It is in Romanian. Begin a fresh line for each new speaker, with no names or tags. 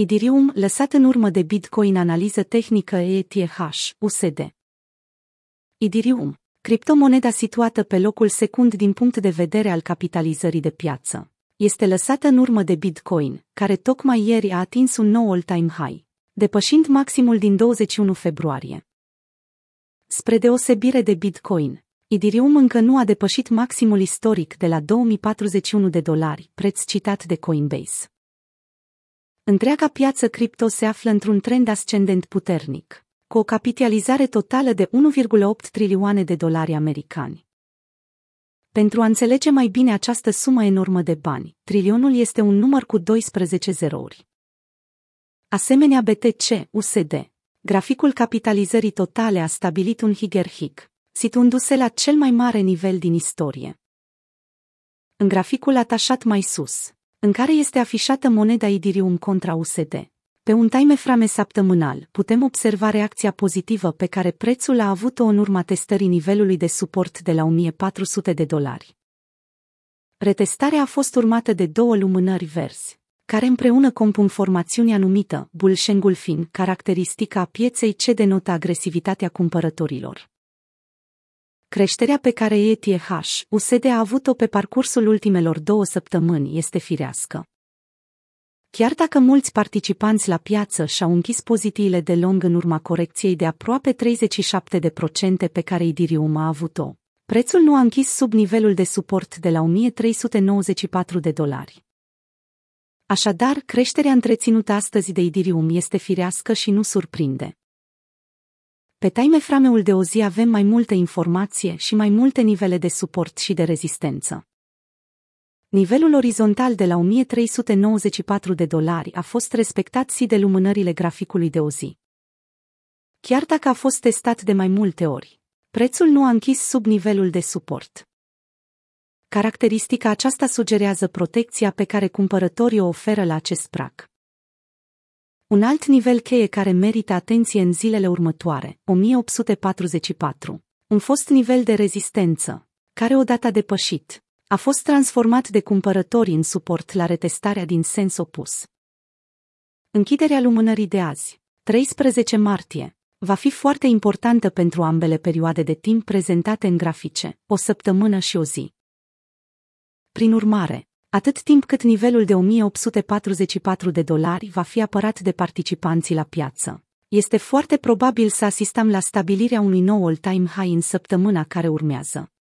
Idirium, lăsat în urmă de Bitcoin analiză tehnică ETH, USD. Idirium, criptomoneda situată pe locul secund din punct de vedere al capitalizării de piață, este lăsată în urmă de Bitcoin, care tocmai ieri a atins un nou all-time high, depășind maximul din 21 februarie. Spre deosebire de Bitcoin, Idirium încă nu a depășit maximul istoric de la 2041 de dolari, preț citat de Coinbase. Întreaga piață cripto se află într-un trend ascendent puternic, cu o capitalizare totală de 1,8 trilioane de dolari americani. Pentru a înțelege mai bine această sumă enormă de bani, trilionul este un număr cu 12 zerouri. Asemenea BTC, USD, graficul capitalizării totale a stabilit un higerhic, situându-se la cel mai mare nivel din istorie. În graficul atașat mai sus, în care este afișată moneda Idirium contra USD. Pe un time frame săptămânal putem observa reacția pozitivă pe care prețul a avut-o în urma testării nivelului de suport de la 1400 de dolari. Retestarea a fost urmată de două lumânări verzi, care împreună compun formațiunea numită Bulshengulfin, caracteristica a pieței ce denotă agresivitatea cumpărătorilor. Creșterea pe care ETH, USD a avut-o pe parcursul ultimelor două săptămâni este firească. Chiar dacă mulți participanți la piață și-au închis pozițiile de long în urma corecției de aproape 37% pe care Idirium a avut-o, prețul nu a închis sub nivelul de suport de la 1394 de dolari. Așadar, creșterea întreținută astăzi de Idirium este firească și nu surprinde. Pe time frameul de o zi avem mai multe informație și mai multe nivele de suport și de rezistență. Nivelul orizontal de la 1394 de dolari a fost respectat și de lumânările graficului de o zi. Chiar dacă a fost testat de mai multe ori, prețul nu a închis sub nivelul de suport. Caracteristica aceasta sugerează protecția pe care cumpărătorii o oferă la acest prag. Un alt nivel cheie care merită atenție în zilele următoare, 1844, un fost nivel de rezistență, care odată depășit, a fost transformat de cumpărători în suport la retestarea din sens opus. Închiderea lumânării de azi, 13 martie, va fi foarte importantă pentru ambele perioade de timp prezentate în grafice, o săptămână și o zi. Prin urmare, atât timp cât nivelul de 1844 de dolari va fi apărat de participanții la piață. Este foarte probabil să asistăm la stabilirea unui nou all-time high în săptămâna care urmează.